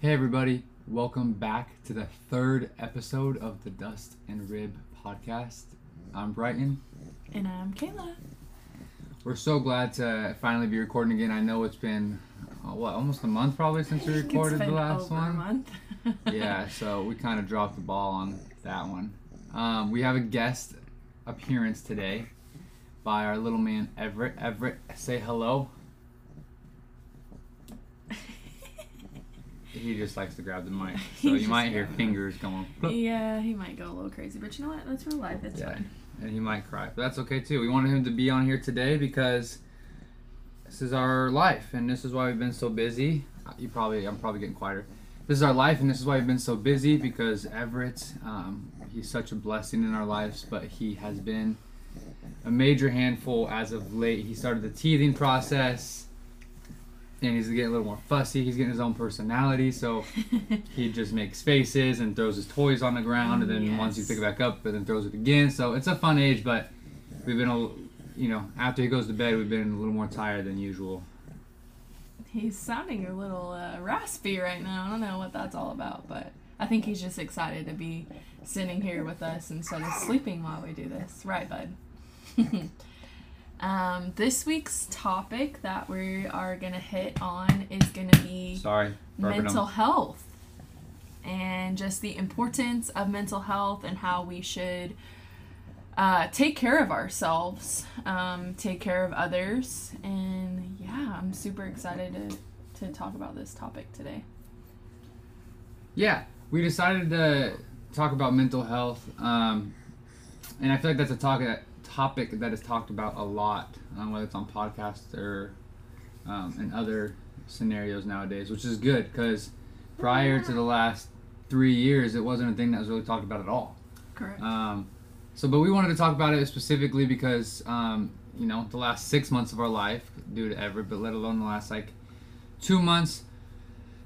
Hey, everybody. Welcome back to the third episode of the Dust and Rib podcast. I'm Brighton. And I'm Kayla. We're so glad to finally be recording again. I know it's been, uh, what, almost a month probably since we recorded the last one? A month. yeah, so we kind of dropped the ball on that one. Um, we have a guest appearance today by our little man Everett. Everett, say hello. He just likes to grab the mic, so you might hear fingers going. yeah, he might go a little crazy, but you know what? That's real life. It's Yeah. fine. and he might cry, but that's okay too. We wanted him to be on here today because this is our life, and this is why we've been so busy. Uh, You probably, I'm probably getting quieter. This is our life, and this is why we've been so busy because Everett, um, he's such a blessing in our lives, but he has been a major handful as of late. He started the teething process, and he's getting a little more fussy. He's getting his own personality, so he just makes faces and throws his toys on the ground, and then once you Yes. pick it back up, but then throws it again. So it's a fun age, but we've been, a, you know, after he goes to bed, we've been a little more tired than usual. He's sounding a little uh, raspy right now. I don't know what that's all about, but I think he's just excited to be sitting here with us instead of sleeping while we do this. Right, bud? um, this week's topic that we are going to hit on is going to be Sorry, mental him. health and just the importance of mental health and how we should uh, take care of ourselves, um, take care of others, and yeah, I'm super excited to, to talk about this topic today. Yeah, we decided to talk about mental health, um, and I feel like that's a talk, topic that is talked about a lot, um, whether it's on podcasts or um, in other scenarios nowadays, which is good because prior to the last three years, it wasn't a thing that was really talked about at all. Correct. Um, so, but we wanted to talk about it specifically because, um, you know, the last six months of our life, due to Everett, but let alone the last like two months,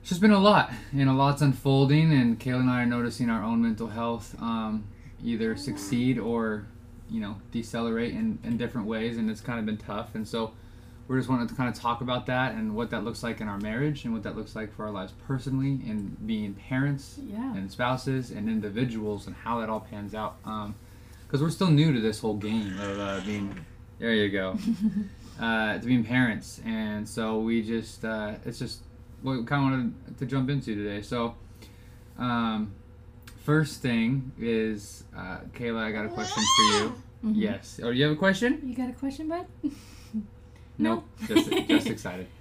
it's just been a lot, and a lot's unfolding. And Kayla and I are noticing our own mental health um, either succeed or, you know, decelerate in, in different ways, and it's kind of been tough. And so, we're just wanting to kind of talk about that and what that looks like in our marriage and what that looks like for our lives personally and being parents yeah. and spouses and individuals and how that all pans out. Because we're still new to this whole game of uh, being, there you go, uh, to being parents. And so we just, uh, it's just what we kind of wanted to jump into today. So, um, first thing is, uh, Kayla, I got a question for you. Mhm. Yes. Oh, you have a question? You got a question, bud? Nope. just, just excited.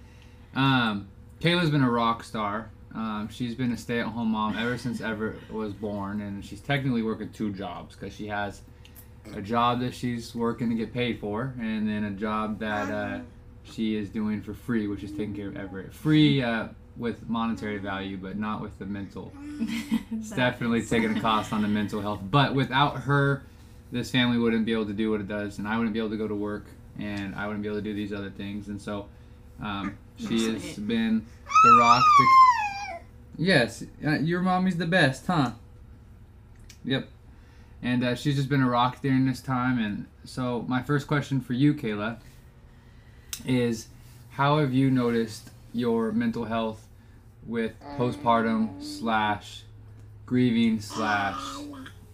Um, Kayla's been a rock star. Um, she's been a stay-at-home mom ever since Everett was born, and she's technically working two jobs because she has a job that she's working to get paid for, and then a job that uh, she is doing for free, which is taking care of Everett. Free uh, with monetary value, but not with the mental. It's definitely is- taking a cost on the mental health. But without her, this family wouldn't be able to do what it does, and I wouldn't be able to go to work, and I wouldn't be able to do these other things. And so, um, she has Sweet. been the rock. To... Yes, uh, your mommy's the best, huh? Yep. And uh, she's just been a rock during this time. And so, my first question for you, Kayla, is how have you noticed your mental health with postpartum slash grieving slash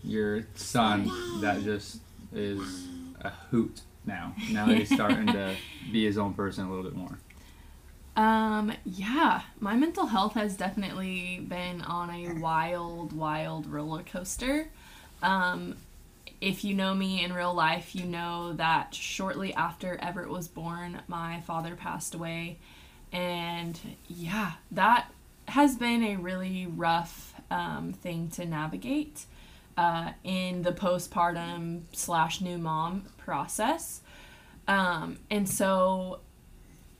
your son that just is a hoot now. Now that he's starting to be his own person a little bit more. Um, yeah, my mental health has definitely been on a wild, wild roller coaster. Um, if you know me in real life, you know that shortly after Everett was born, my father passed away. And yeah, that has been a really rough um, thing to navigate uh, in the postpartum slash new mom process. Um, and so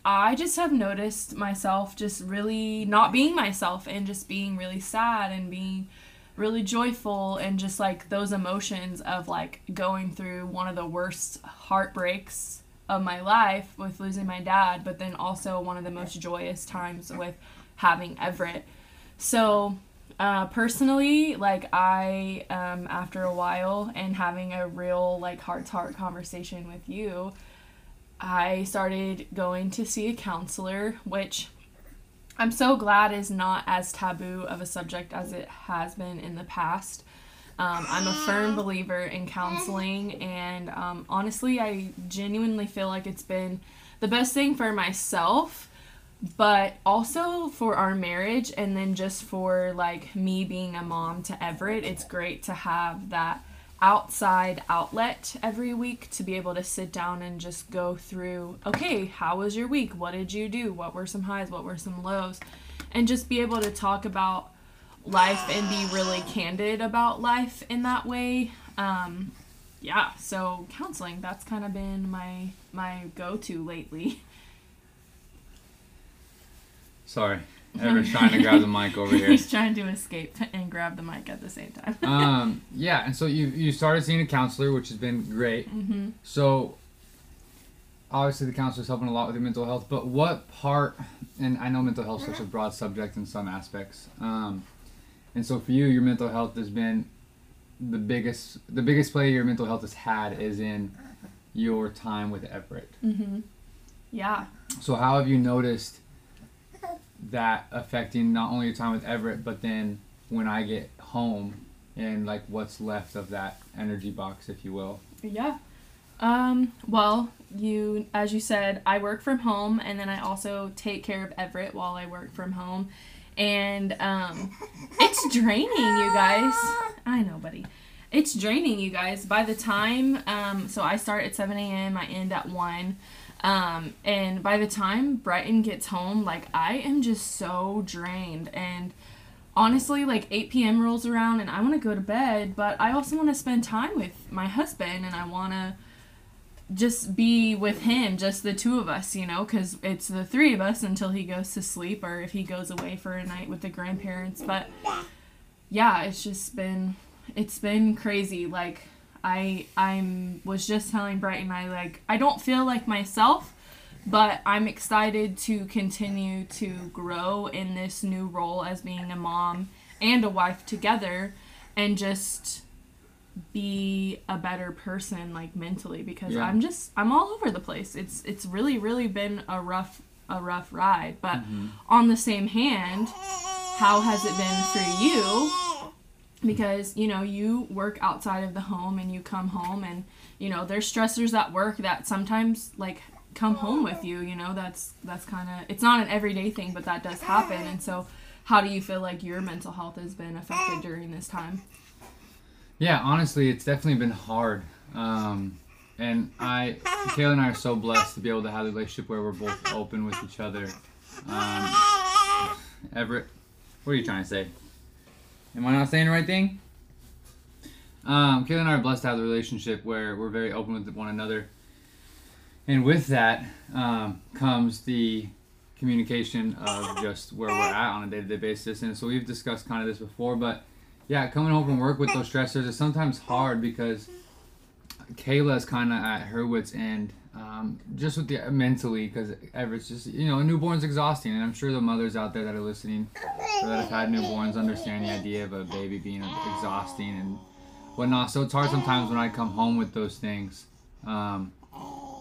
I just have noticed myself just really not being myself and just being really sad and being really joyful and just like those emotions of like going through one of the worst heartbreaks of my life with losing my dad, but then also one of the most joyous times with having Everett. So, uh, personally, like I, um, after a while and having a real like heart to heart conversation with you, I started going to see a counselor, which I'm so glad is not as taboo of a subject as it has been in the past. Um, I'm a firm believer in counseling, and um, honestly, I genuinely feel like it's been the best thing for myself, but also for our marriage, and then just for like me being a mom to Everett. It's great to have that outside outlet every week to be able to sit down and just go through okay how was your week? What did you do? What were some highs? What were some lows? And just be able to talk about life and be really candid about life in that way um, yeah so counseling that's kind of been my my go-to lately Sorry, Everett's trying to grab the mic over here. he's trying to escape and grab the mic at the same time um, yeah, and so you you started seeing a counselor, which has been great. hmm So obviously the counselor's helping a lot with your mental health, but what part? And I know mental health is such a broad subject in some aspects. Um, and so for you, your mental health has been the biggest the biggest play your mental health has had is in your time with Everett. hmm yeah So how have you noticed that affecting not only your time with Everett, but then when I get home and like what's left of that energy box, if you will? Yeah. Um, well, you as you said, I work from home and then I also take care of Everett while I work from home. And um it's draining, you guys. I know, buddy. It's draining, you guys. By the time um so I start at 7 a.m., I end at 1. Um, and by the time Brighton gets home, like I am just so drained and honestly like 8 p.m rolls around and i want to go to bed but i also want to spend time with my husband and i want to just be with him just the two of us you know because it's the three of us until he goes to sleep or if he goes away for a night with the grandparents but yeah it's just been it's been crazy like i i'm was just telling brighton i like i don't feel like myself but I'm excited to continue to grow in this new role as being a mom and a wife together and just be a better person like mentally because Yeah. I'm just I'm all over the place. It's it's really really been a rough a rough ride, but mm-hmm. on the same hand, how has it been for you? Because you know, you work outside of the home and you come home and you know, there's stressors at work that sometimes like come home with you, you know, that's that's kind of it's not an everyday thing, but that does happen. And so how do you feel like your mental health has been affected during this time? Yeah, honestly, it's definitely been hard. Um, and I, Kayla and I are so blessed to be able to have a relationship where we're both open with each other. Um, Everett, what are you trying to say? Am I not saying the right thing? Um, Kayla and I are blessed to have the relationship where we're very open with one another. And with that um, comes the communication of just where we're at on a day to day basis. And so we've discussed kind of this before, but yeah, coming home from work with those stressors is sometimes hard because Kayla is kind of at her wits' end, um, just with the mentally, because Everett's just you know a newborn's exhausting, and I'm sure the mothers out there that are listening or that have had newborns understand the idea of a baby being exhausting and whatnot. So it's hard sometimes when I come home with those things um,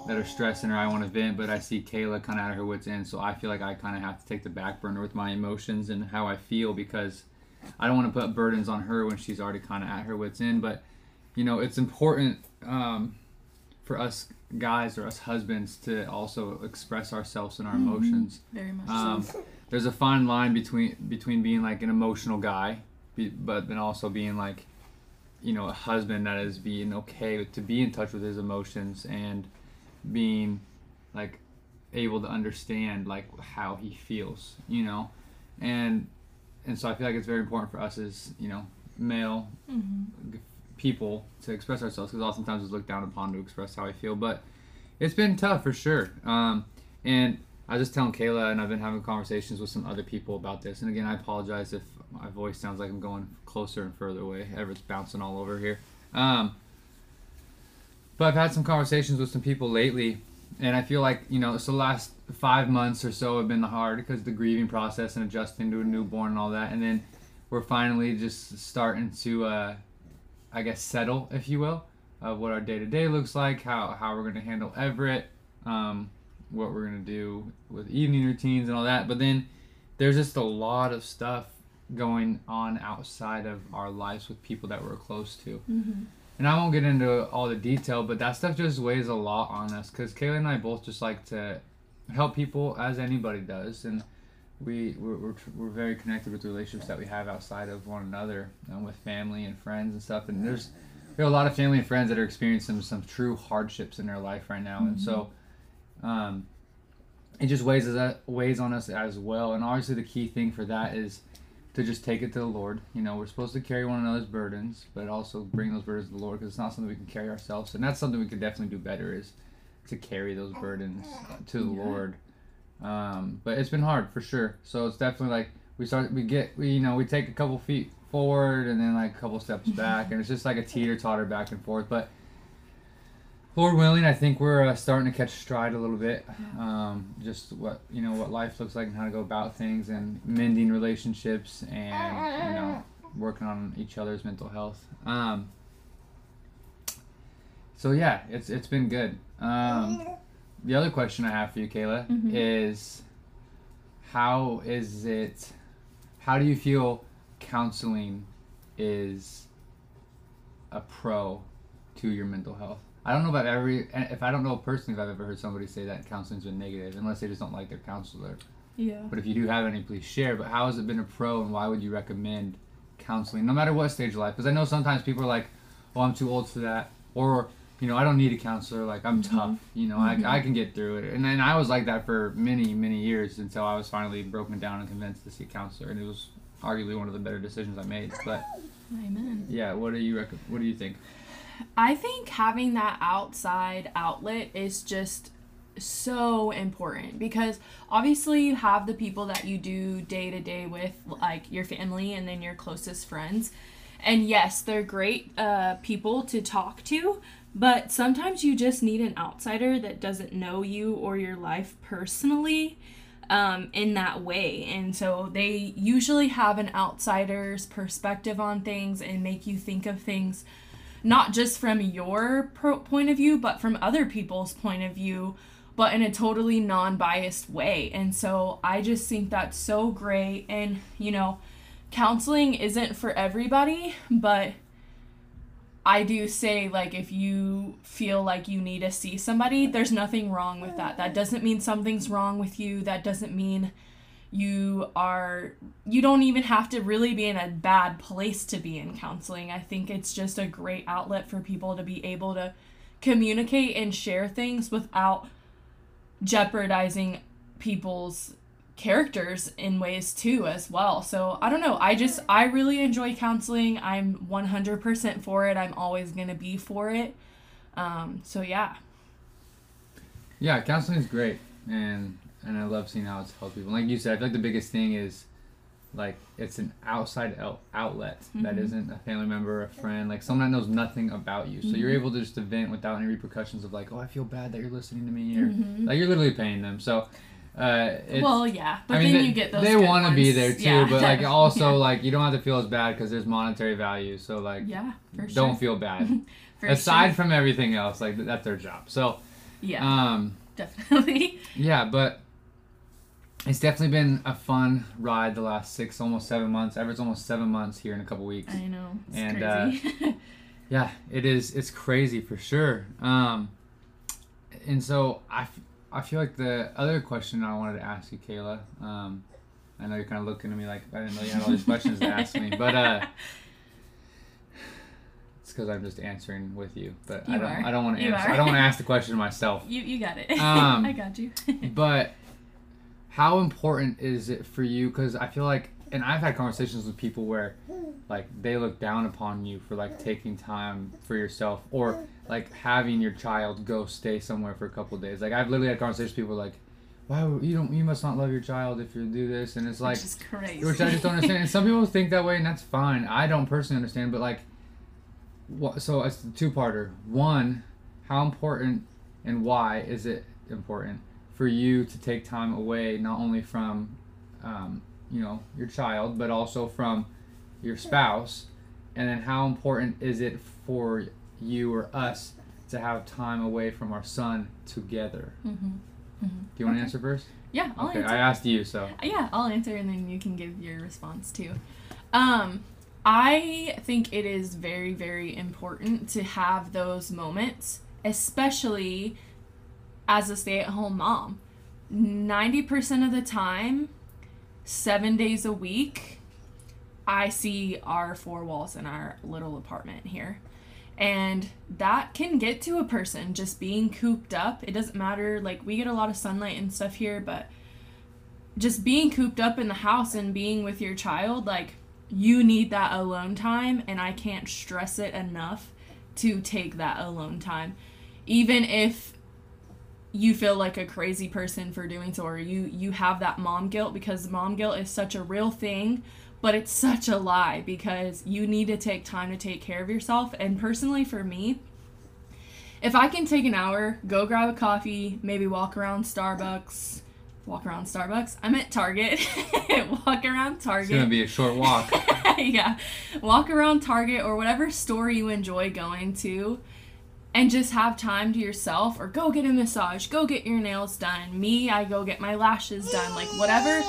that are stressing or I want to vent, but I see Kayla kind of at her wits' end, so I feel like I kind of have to take the back burner with my emotions and how I feel because I don't want to put burdens on her when she's already kind of at her wits' end. But you know, it's important um, for us guys or us husbands to also express ourselves and our emotions. Very much Um, so. there's a fine line between between being like an emotional guy, be, but then also being like, you know, a husband that is being okay with, to be in touch with his emotions and being like able to understand like how he feels, you know, and and so I feel like it's very important for us as you know male Mhm. people to express ourselves because oftentimes it's looked down upon to express how I feel. But it's been tough for sure. Um, and I was just telling Kayla, and I've been having conversations with some other people about this. And again, I apologize if my voice sounds like I'm going closer and further away. Everett's bouncing all over here. Um, but I've had some conversations with some people lately, and I feel like you know, so the last five months or so have been the hard because the grieving process and adjusting to a newborn and all that, and then we're finally just starting to, uh, I guess, settle, if you will, of what our day to day looks like, how how we're gonna handle Everett, um, what we're gonna do with evening routines and all that. But then there's just a lot of stuff going on outside of our lives with people that we're close to. Mm-hmm. And I won't get into all the detail, but that stuff just weighs a lot on us because Kayla and I both just like to help people as anybody does, and we we're, we're, we're very connected with the relationships that we have outside of one another and with family and friends and stuff. And there's there are a lot of family and friends that are experiencing some true hardships in their life right now, and so um, it just weighs weighs on us as well. And obviously, the key thing for that is to just take it to the Lord. You know, we're supposed to carry one another's burdens, but also bring those burdens to the Lord because it's not something we can carry ourselves. And that's something we could definitely do better is to carry those burdens to the Yeah. Lord. Um, but it's been hard for sure. So it's definitely like we start, we get, we you know, we take a couple feet forward and then like a couple steps back, and it's just like a teeter totter back and forth. But Lord willing, I think we're uh, starting to catch stride a little bit. Um, just what you know, what life looks like and how to go about things, and mending relationships, and you know, working on each other's mental health. Um, so yeah, it's it's been good. Um, the other question I have for you, Kayla, Mhm. is how is it? How do you feel counseling is a pro to your mental health? I don't know if I've ever, if I don't know personally if I've ever heard somebody say that counseling's been negative, unless they just don't like their counselor. Yeah. But if you do have any, please share. But how has it been a pro, and why would you recommend counseling, no matter what stage of life? Because I know sometimes people are like, "Oh, I'm too old for that," or you know, I don't need a counselor. Like I'm Mhm. tough. You know, Mhm. I, I can get through it. And then I was like that for many many years until I was finally broken down and convinced to see a counselor, and it was arguably one of the better decisions I made. But Amen. yeah, what do you rec- What do you think? I think having that outside outlet is just so important because obviously you have the people that you do day to day with, like your family and then your closest friends. And yes, they're great uh, people to talk to, but sometimes you just need an outsider that doesn't know you or your life personally um, in that way. And so they usually have an outsider's perspective on things and make you think of things not just from your pro- point of view, but from other people's point of view, but in a totally non biased way. And so I just think that's so great. And, you know, counseling isn't for everybody, but I do say, like, if you feel like you need to see somebody, there's nothing wrong with that. That doesn't mean something's wrong with you. That doesn't mean you are you don't even have to really be in a bad place to be in counseling. I think it's just a great outlet for people to be able to communicate and share things without jeopardizing people's characters in ways too as well. So, I don't know. I just I really enjoy counseling. I'm 100% for it. I'm always going to be for it. Um so yeah. Yeah, counseling is great, and and I love seeing how it's helped people. Like you said, I feel like the biggest thing is like it's an outside out- outlet that Mhm. isn't a family member, or a friend, like someone that knows nothing about you. So you're Mhm. able to just vent without any repercussions of like, oh, I feel bad that you're listening to me, or Mhm. like you're literally paying them. So. Uh, it's, Well, yeah, but I mean, then they, you get those. they want to be there too, Yeah, but like also yeah. like you don't have to feel as bad because there's monetary value. So like, yeah, for don't feel bad. For Aside sure. from everything else, like that's their job. So yeah, um, definitely. yeah, but it's definitely been a fun ride the last six, almost seven months. Everett's almost seven months here in a couple weeks. I know. It's And, uh, crazy. Yeah, it is. It's crazy for sure. Um, and so I, f- I feel like the other question I wanted to ask you, Kayla. Um, I know you're kind of looking at me like I didn't know you had all these questions to ask me, but uh, it's because I'm just answering with you. But I don't. are. I don't want to answer. are. I don't want to ask the question myself. you you got it. Um, I got you. but how important is it for you because i feel like and i've had conversations with people where like they look down upon you for like taking time for yourself or like having your child go stay somewhere for a couple of days like i've literally had conversations with people like why you don't you must not love your child if you do this and it's like Which is crazy. which I just don't understand. And some people think that way, and that's fine. I don't personally understand, but like, what? So it's the two-parter. One, how important and why is it important for you to take time away, not only from, um, you know, your child, but also from your spouse, and then how important is it for you or us to have time away from our son together? hmm Do you want to Okay. answer first? Yeah, I'll Okay, answer. I asked you, so Yeah, I'll answer and then you can give your response too. Um, I think it is very, very important to have those moments, especially as a stay at home mom. 90% of the time, seven days a week, I see our four walls in our little apartment here. And that can get to a person just being cooped up. It doesn't matter, like, we get a lot of sunlight and stuff here, but just being cooped up in the house and being with your child, like you need that alone time, and I can't stress it enough to take that alone time. Even if you feel like a crazy person for doing so, or you you have that mom guilt because mom guilt is such a real thing, but it's such a lie because you need to take time to take care of yourself. And personally, for me, if I can take an hour, go grab a coffee, maybe walk around Starbucks, walk around Starbucks. I'm at Target. walk around Target. it's gonna be a short walk. yeah. Walk around Target or whatever store you enjoy going to and just have time to yourself or go get a massage, go get your nails done. Me, I go get my lashes done. Like whatever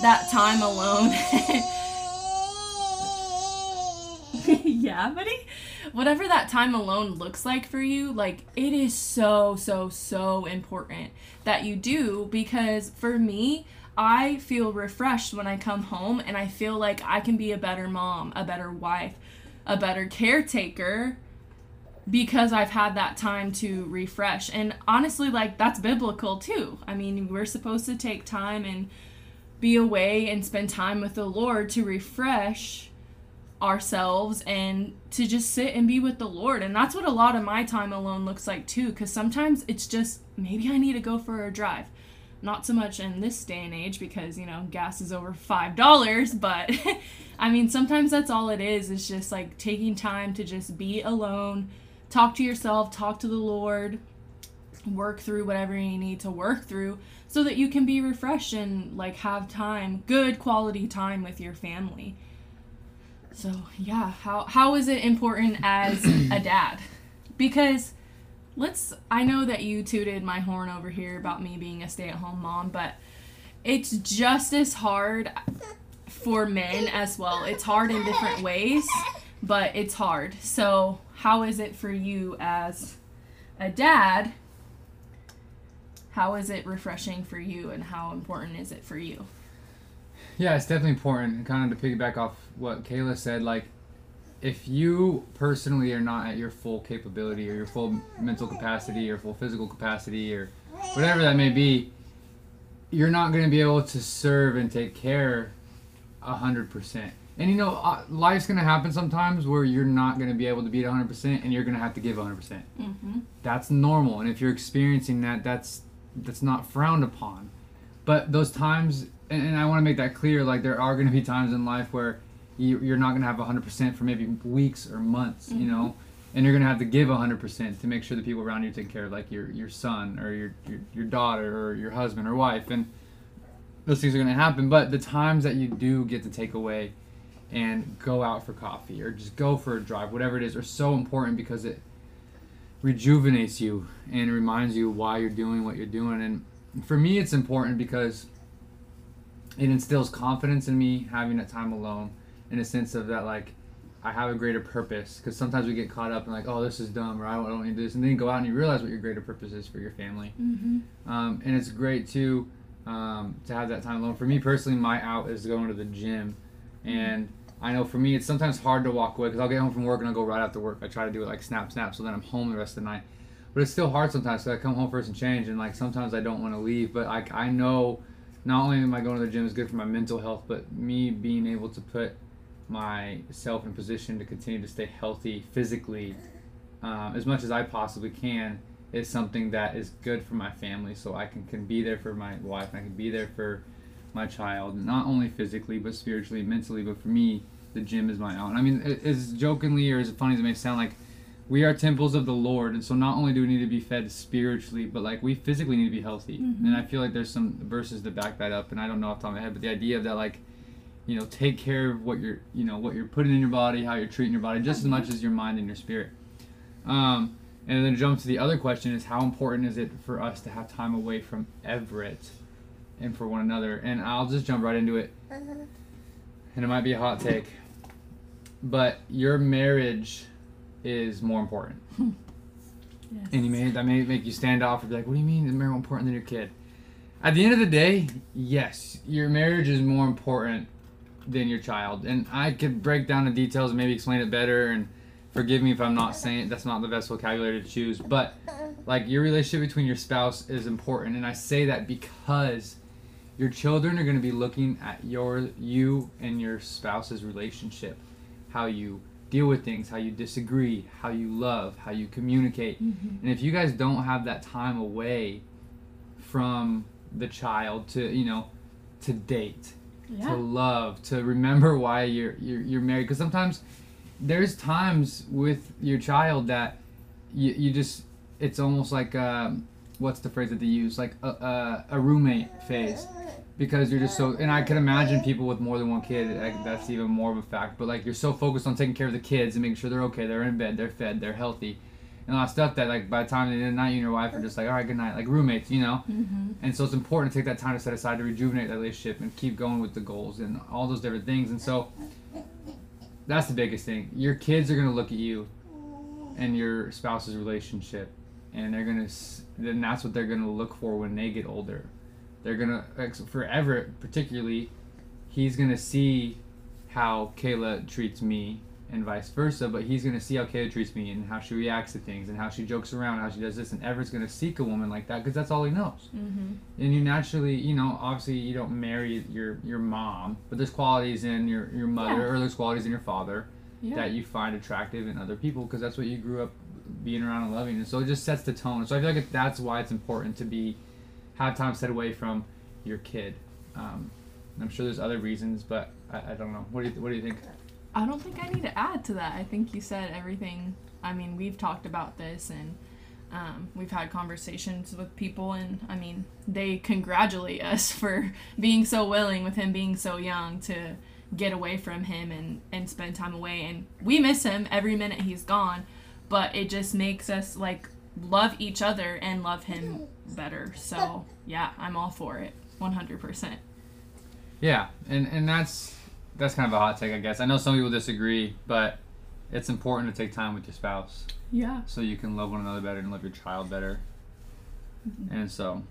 that time alone. yeah, buddy. Whatever that time alone looks like for you, like it is so, so, so important that you do because for me, I feel refreshed when I come home and I feel like I can be a better mom, a better wife, a better caretaker because I've had that time to refresh. And honestly, like that's biblical too. I mean, we're supposed to take time and be away and spend time with the Lord to refresh ourselves and to just sit and be with the Lord. And that's what a lot of my time alone looks like too cuz sometimes it's just maybe I need to go for a drive. Not so much in this day and age because, you know, gas is over $5, but I mean, sometimes that's all it is. It's just like taking time to just be alone, talk to yourself, talk to the Lord, work through whatever you need to work through so that you can be refreshed and like have time, good quality time with your family. So, yeah, how how is it important as a dad? Because let's I know that you tooted my horn over here about me being a stay-at-home mom, but it's just as hard for men as well. It's hard in different ways, but it's hard. So, how is it for you as a dad? How is it refreshing for you and how important is it for you? Yeah, it's definitely important. And kind of to piggyback off what Kayla said, like if you personally are not at your full capability or your full mental capacity or full physical capacity or whatever that may be, you're not going to be able to serve and take care a hundred percent. And you know, uh, life's going to happen sometimes where you're not going to be able to be at hundred percent, and you're going to have to give hundred percent. Mm-hmm. That's normal, and if you're experiencing that, that's that's not frowned upon. But those times, and, and I want to make that clear, like there are going to be times in life where you, you're not going to have 100% for maybe weeks or months, you know, and you're going to have to give 100% to make sure the people around you take care of, like your your son or your your, your daughter or your husband or wife, and those things are going to happen. But the times that you do get to take away and go out for coffee or just go for a drive, whatever it is, are so important because it rejuvenates you and reminds you why you're doing what you're doing. And for me, it's important because it instills confidence in me having that time alone in a sense of that, like, I have a greater purpose. Because sometimes we get caught up in, like, oh, this is dumb or I don't need this. And then you go out and you realize what your greater purpose is for your family. Mm-hmm. Um, and it's great too um, to have that time alone. For me personally, my out is going to the gym, and I know for me it's sometimes hard to walk away because I'll get home from work and I'll go right after work. I try to do it like snap snap, so then I'm home the rest of the night. But it's still hard sometimes. So I come home first and change, and like sometimes I don't want to leave. But like I know, not only am I going to the gym is good for my mental health, but me being able to put myself in position to continue to stay healthy physically um, as much as I possibly can is something that is good for my family so I can, can be there for my wife and I can be there for my child not only physically but spiritually mentally but for me the gym is my own. I mean as jokingly or as funny as it may sound like we are temples of the Lord and so not only do we need to be fed spiritually but like we physically need to be healthy. Mhm. and I feel like there's some verses to back that up and I don't know off the top of my head but the idea of that like you know take care of what you're you know what you're putting in your body how you're treating your body just as much as your mind and your spirit. Um, and then jump to the other question is how important is it for us to have time away from Everett and for one another. And I'll just jump right into it. And it might be a hot take, but your marriage is more important. Yes. And you may that may make you stand off and be like, "What do you mean is marriage more important than your kid?" At the end of the day, yes, your marriage is more important than your child. And I could break down the details and maybe explain it better. And forgive me if I'm not saying it, that's not the best vocabulary to choose. But like your relationship between your spouse is important, and I say that because your children are going to be looking at your you and your spouse's relationship, how you deal with things, how you disagree, how you love, how you communicate. Mhm. And if you guys don't have that time away from the child to, you know, to date, Yeah. to love, to remember why you're you're, you're married because sometimes there's times with your child that you, you just it's almost like um, what's the phrase that they use? Like a, a, a roommate phase. Because you're just so and I can imagine people with more than one kid like, that's even more of a fact. But like you're so focused on taking care of the kids and making sure they're okay they're in bed they're fed they're healthy. And all that stuff that like by the time the end of the night you and your wife are just like all right good night. Like roommates you know? Mm-hmm. and so it's important to take that time to set aside to rejuvenate that relationship and keep going with the goals and all those different things. And so that's the biggest thing. Your kids are going to look at you and your spouse's relationship, and they're to, then that's what they're to look for when they get older. They're to, for Everett particularly, he's to see how Kayla treats me and vice versa, but he's gonna see how Kayla treats me and how she reacts to things and how she jokes around, how she does this, and Everett's gonna seek a woman like that because that's all he knows. Mm-hmm. And you naturally, you know, obviously you don't marry your your mom, but there's qualities in your your mother Yeah. or there's qualities in your father Yeah. that you find attractive in other people because that's what you grew up being around and loving, and so it just sets the tone. So I feel like that's why it's important to be have time set away from your kid. Um, I'm sure there's other reasons, but I, I don't know. What do you what do you think? I don't think I need to add to that. I think you said everything. I mean, we've talked about this and um, we've had conversations with people, and I mean, they congratulate us for being so willing with him being so young to get away from him and, and spend time away. And we miss him every minute he's gone, but it just makes us like love each other and love him better. So, yeah, I'm all for it 100%. Yeah, and and that's that's kind of a hot take, I guess. I know some people disagree, but it's important to take time with your spouse Yeah. so you can love one another better and love your child better. Mm-hmm. And so,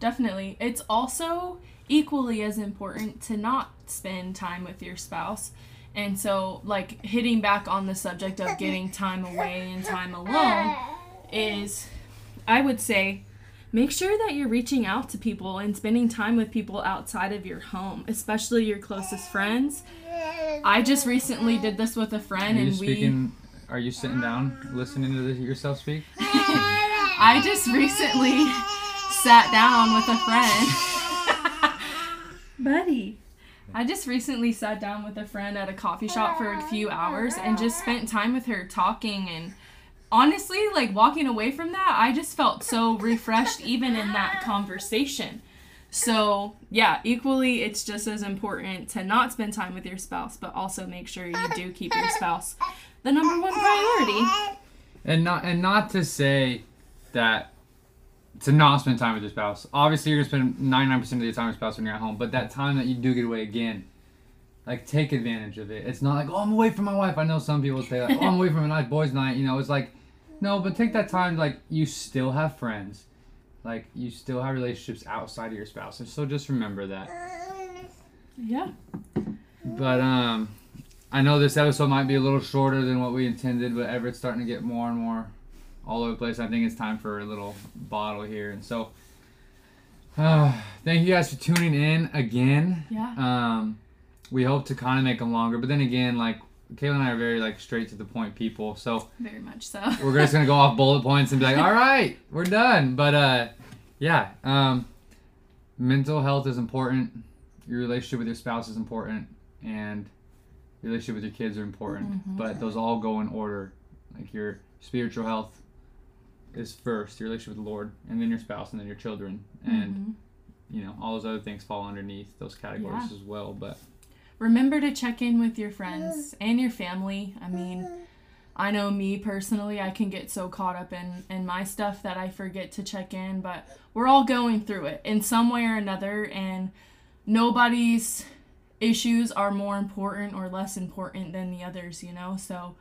Definitely. It's also equally as important to not spend time with your spouse. And so, like, hitting back on the subject of getting time away and time alone is, I would say, make sure that you're reaching out to people and spending time with people outside of your home, especially your closest friends. I just recently did this with a friend, and speaking? Are you sitting down listening to yourself speak? I just recently sat down with a friend. Buddy. I just recently sat down with a friend at a coffee shop for a few hours and just spent time with her talking and honestly, like walking away from that, I just felt so refreshed even in that conversation. So, yeah, equally it's just as important to not spend time with your spouse, but also make sure you do keep your spouse the number one priority. And not and not to say that to not spend time with your spouse. Obviously, you're gonna spend 99% of your time with your spouse when you're at home, but that time that you do get away again, like take advantage of it. It's not like oh I'm away from my wife. I know some people say like oh I'm away from a night boys' night. You know, it's like no, but take that time like you still have friends, like you still have relationships outside of your spouse. And so just remember that. Yeah. But um, I know this episode might be a little shorter than what we intended, but Everett's starting to get more and more all over the place. I think it's time for a little bottle here, and so uh, thank you guys for tuning in again. Yeah. Um, we hope to kind of make them longer, but then again, like Kayla and I are very like straight to the point people, so Very much so. we're just gonna go off bullet points and be like, all right, we're done. But uh, yeah, um, mental health is important. Your relationship with your spouse is important, and your relationship with your kids are important. Mhm. But those all go in order. Like your spiritual health is first, your relationship with the Lord, and then your spouse, and then your children, and Mhm. you know all those other things fall underneath those categories Yeah. as well. But Remember to check in with your friends and your family. I mean, I know me personally, I can get so caught up in in my stuff that I forget to check in, but we're all going through it in some way or another and nobody's issues are more important or less important than the others, you know? So,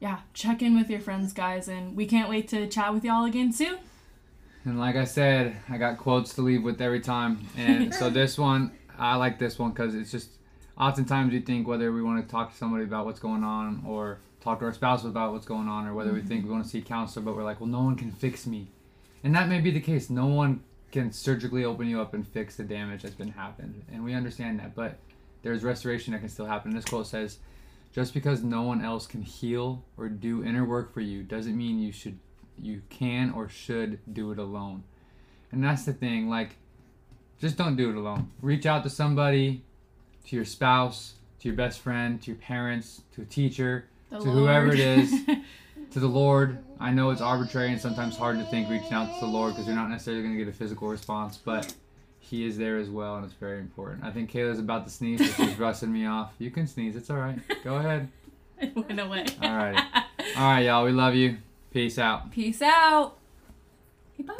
yeah, check in with your friends, guys, and we can't wait to chat with y'all again soon. And like I said, I got quotes to leave with every time. And so this one, I like this one because it's just oftentimes you think whether we want to talk to somebody about what's going on or talk to our spouse about what's going on or whether we think we mm-hmm. want to see a counselor, but we're like, well, no one can fix me. And that may be the case. No one can surgically open you up and fix the damage that's been happened. And we understand that. But there's restoration that can still happen. This quote says, just because no one else can heal or do inner work for you doesn't mean you should you can or should do it alone. And that's the thing, like just don't do it alone. Reach out to somebody, to your spouse, to your best friend, to your parents, to a teacher, The to whoever it is, to the Lord. I know it's arbitrary and sometimes hard to think reaching out to the Lord because you're not necessarily going to get a physical response, but He is there as well, and it's very important. I think Kayla's about to sneeze, she's brushing me off. You can sneeze, it's all right. Go ahead. it went away. All right. All right, y'all. We love you. Peace out. Peace out. Bye.